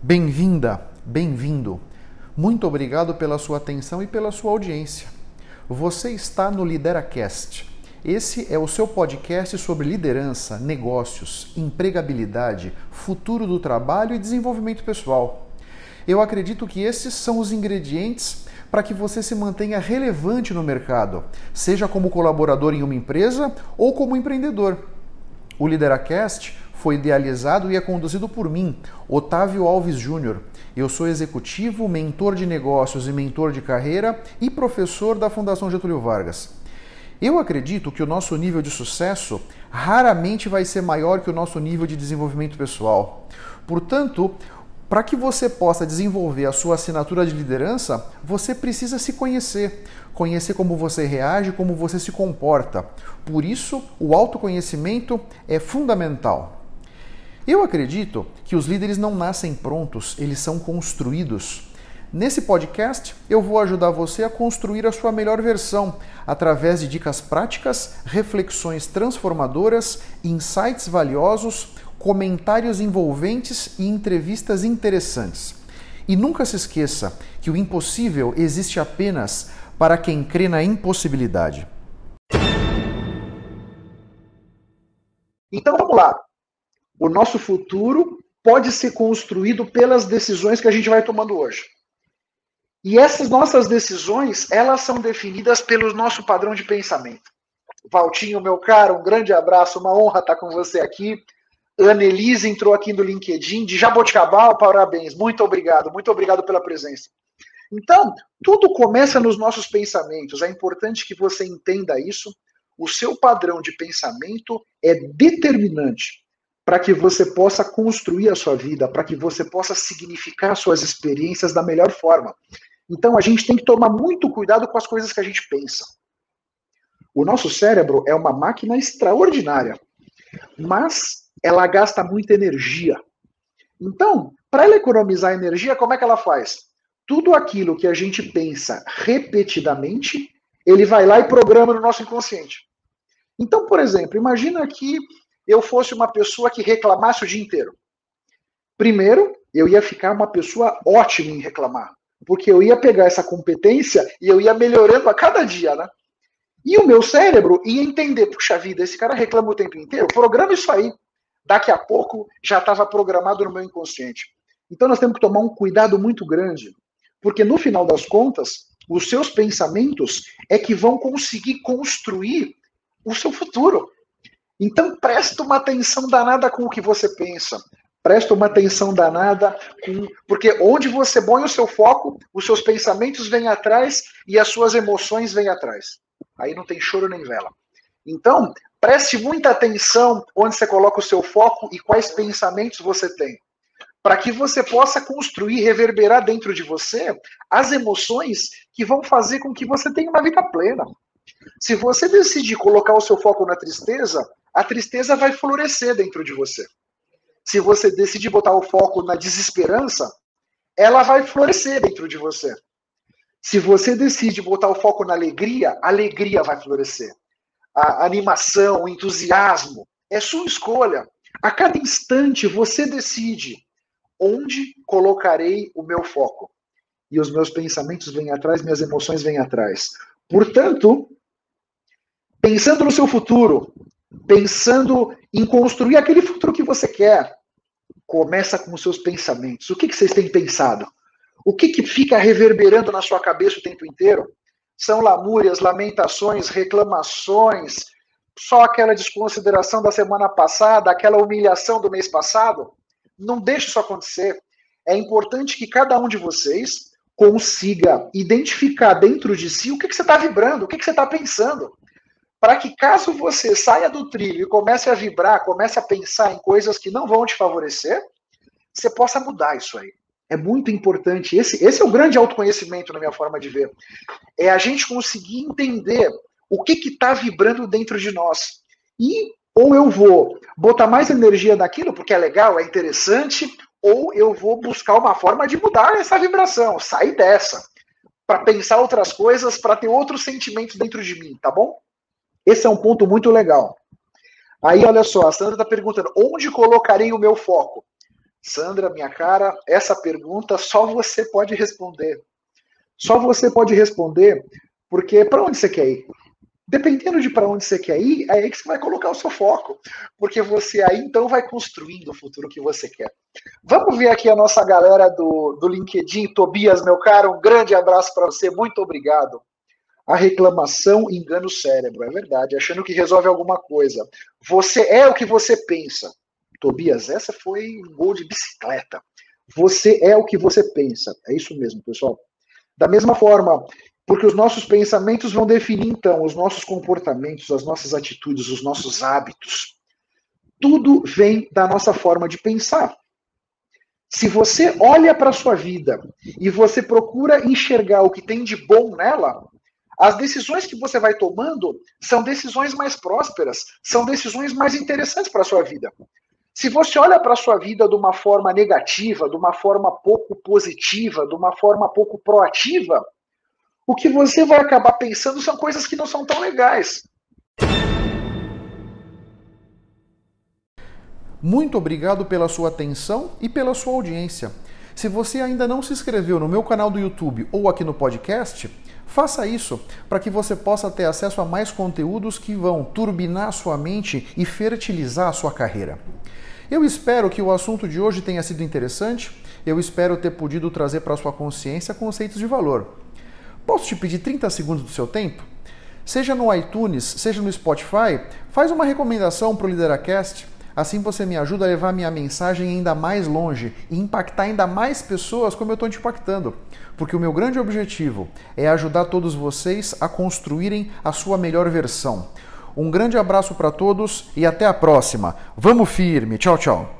Bem-vinda, bem-vindo. Muito obrigado pela sua atenção e pela sua audiência. Você está no LideraCast. Esse é o seu podcast sobre liderança, negócios, empregabilidade, futuro do trabalho e desenvolvimento pessoal. Eu acredito que esses são os ingredientes para que você se mantenha relevante no mercado, seja como colaborador em uma empresa ou como empreendedor. O LideraCast foi idealizado e é conduzido por mim, Otávio Alves Júnior. Eu sou executivo, mentor de negócios e mentor de carreira e professor da Fundação Getúlio Vargas. Eu acredito que o nosso nível de sucesso raramente vai ser maior que o nosso nível de desenvolvimento pessoal. Portanto, para que você possa desenvolver a sua assinatura de liderança, você precisa se conhecer, conhecer como você reage, como você se comporta. Por isso, o autoconhecimento é fundamental. Eu acredito que os líderes não nascem prontos, eles são construídos. Nesse podcast, eu vou ajudar você a construir a sua melhor versão através de dicas práticas, reflexões transformadoras, insights valiosos, comentários envolventes e entrevistas interessantes. E nunca se esqueça que o impossível existe apenas para quem crê na impossibilidade. Então vamos lá. O nosso futuro pode ser construído pelas decisões que a gente vai tomando hoje. E essas nossas decisões, elas são definidas pelo nosso padrão de pensamento. Valtinho, meu caro, um grande abraço, uma honra estar com você aqui. Annelise entrou aqui no LinkedIn, de Jaboticabal, parabéns, muito obrigado, muito obrigado pela presença. Então, tudo começa nos nossos pensamentos, é importante que você entenda isso. O seu padrão de pensamento é determinante para que você possa construir a sua vida, para que você possa significar suas experiências da melhor forma. Então a gente tem que tomar muito cuidado com as coisas que a gente pensa. O nosso cérebro é uma máquina extraordinária, mas ela gasta muita energia. Então, para ela economizar energia, como é que ela faz? Tudo aquilo que a gente pensa repetidamente, ele vai lá e programa no nosso inconsciente. Então, por exemplo, imagina que eu fosse uma pessoa que reclamasse o dia inteiro. Primeiro, eu ia ficar uma pessoa ótima em reclamar, porque eu ia pegar essa competência e eu ia melhorando a cada dia, né? E o meu cérebro ia entender, puxa vida, esse cara reclama o tempo inteiro, programa isso aí. Daqui a pouco já estava programado no meu inconsciente. Então nós temos que tomar um cuidado muito grande, porque no final das contas, os seus pensamentos é que vão conseguir construir o seu futuro. Então presta uma atenção danada com o que você pensa. Presta uma atenção danada com. Porque onde você põe o seu foco, os seus pensamentos vêm atrás e as suas emoções vêm atrás. Aí não tem choro nem vela. Então, preste muita atenção onde você coloca o seu foco e quais pensamentos você tem. Para que você possa construir, reverberar dentro de você as emoções que vão fazer com que você tenha uma vida plena. Se você decidir colocar o seu foco na tristeza, a tristeza vai florescer dentro de você. Se você decidir botar o foco na desesperança, ela vai florescer dentro de você. Se você decide botar o foco na alegria, a alegria vai florescer. A animação, o entusiasmo, é sua escolha. A cada instante você decide onde colocarei o meu foco. E os meus pensamentos vêm atrás, minhas emoções vêm atrás. Portanto, pensando no seu futuro, pensando em construir aquele futuro que você quer. Começa com os seus pensamentos. O que, que vocês têm pensado? O que, que fica reverberando na sua cabeça o tempo inteiro? São lamúrias, lamentações, reclamações, só aquela desconsideração da semana passada, aquela humilhação do mês passado? Não deixe isso acontecer. É importante que cada um de vocês consiga identificar dentro de si o que, que você está vibrando, o que, que você está pensando para que caso você saia do trilho e comece a vibrar, comece a pensar em coisas que não vão te favorecer, você possa mudar isso aí. É muito importante. Esse, esse é o grande autoconhecimento na minha forma de ver. É a gente conseguir entender o que está vibrando dentro de nós. E ou eu vou botar mais energia naquilo, porque é legal, é interessante, ou eu vou buscar uma forma de mudar essa vibração, sair dessa, para pensar outras coisas, para ter outros sentimentos dentro de mim, tá bom? Esse é um ponto muito legal. Aí, olha só, a Sandra está perguntando: onde colocarei o meu foco? Sandra, minha cara, essa pergunta só você pode responder. Só você pode responder, porque para onde você quer ir? Dependendo de para onde você quer ir, é aí que você vai colocar o seu foco, porque você aí então vai construindo o futuro que você quer. Vamos ver aqui a nossa galera do, do LinkedIn, Tobias, meu caro, um grande abraço para você, muito obrigado. A reclamação engana o cérebro, é verdade, achando que resolve alguma coisa. Você é o que você pensa. Tobias, essa foi um gol de bicicleta. Você é o que você pensa. É isso mesmo, pessoal. Da mesma forma, porque os nossos pensamentos vão definir, então, os nossos comportamentos, as nossas atitudes, os nossos hábitos. Tudo vem da nossa forma de pensar. Se você olha para a sua vida e você procura enxergar o que tem de bom nela, as decisões que você vai tomando são decisões mais prósperas, são decisões mais interessantes para a sua vida. Se você olha para a sua vida de uma forma negativa, de uma forma pouco positiva, de uma forma pouco proativa, o que você vai acabar pensando são coisas que não são tão legais. Muito obrigado pela sua atenção e pela sua audiência. Se você ainda não se inscreveu no meu canal do YouTube ou aqui no podcast, faça isso para que você possa ter acesso a mais conteúdos que vão turbinar sua mente e fertilizar sua carreira. Eu espero que o assunto de hoje tenha sido interessante. Eu espero ter podido trazer para sua consciência conceitos de valor. Posso te pedir 30 segundos do seu tempo? Seja no iTunes, seja no Spotify, faz uma recomendação para o Lideracast. Assim você me ajuda a levar minha mensagem ainda mais longe e impactar ainda mais pessoas como eu estou te impactando. Porque o meu grande objetivo é ajudar todos vocês a construírem a sua melhor versão. Um grande abraço para todos e até a próxima. Vamos firme. Tchau, tchau.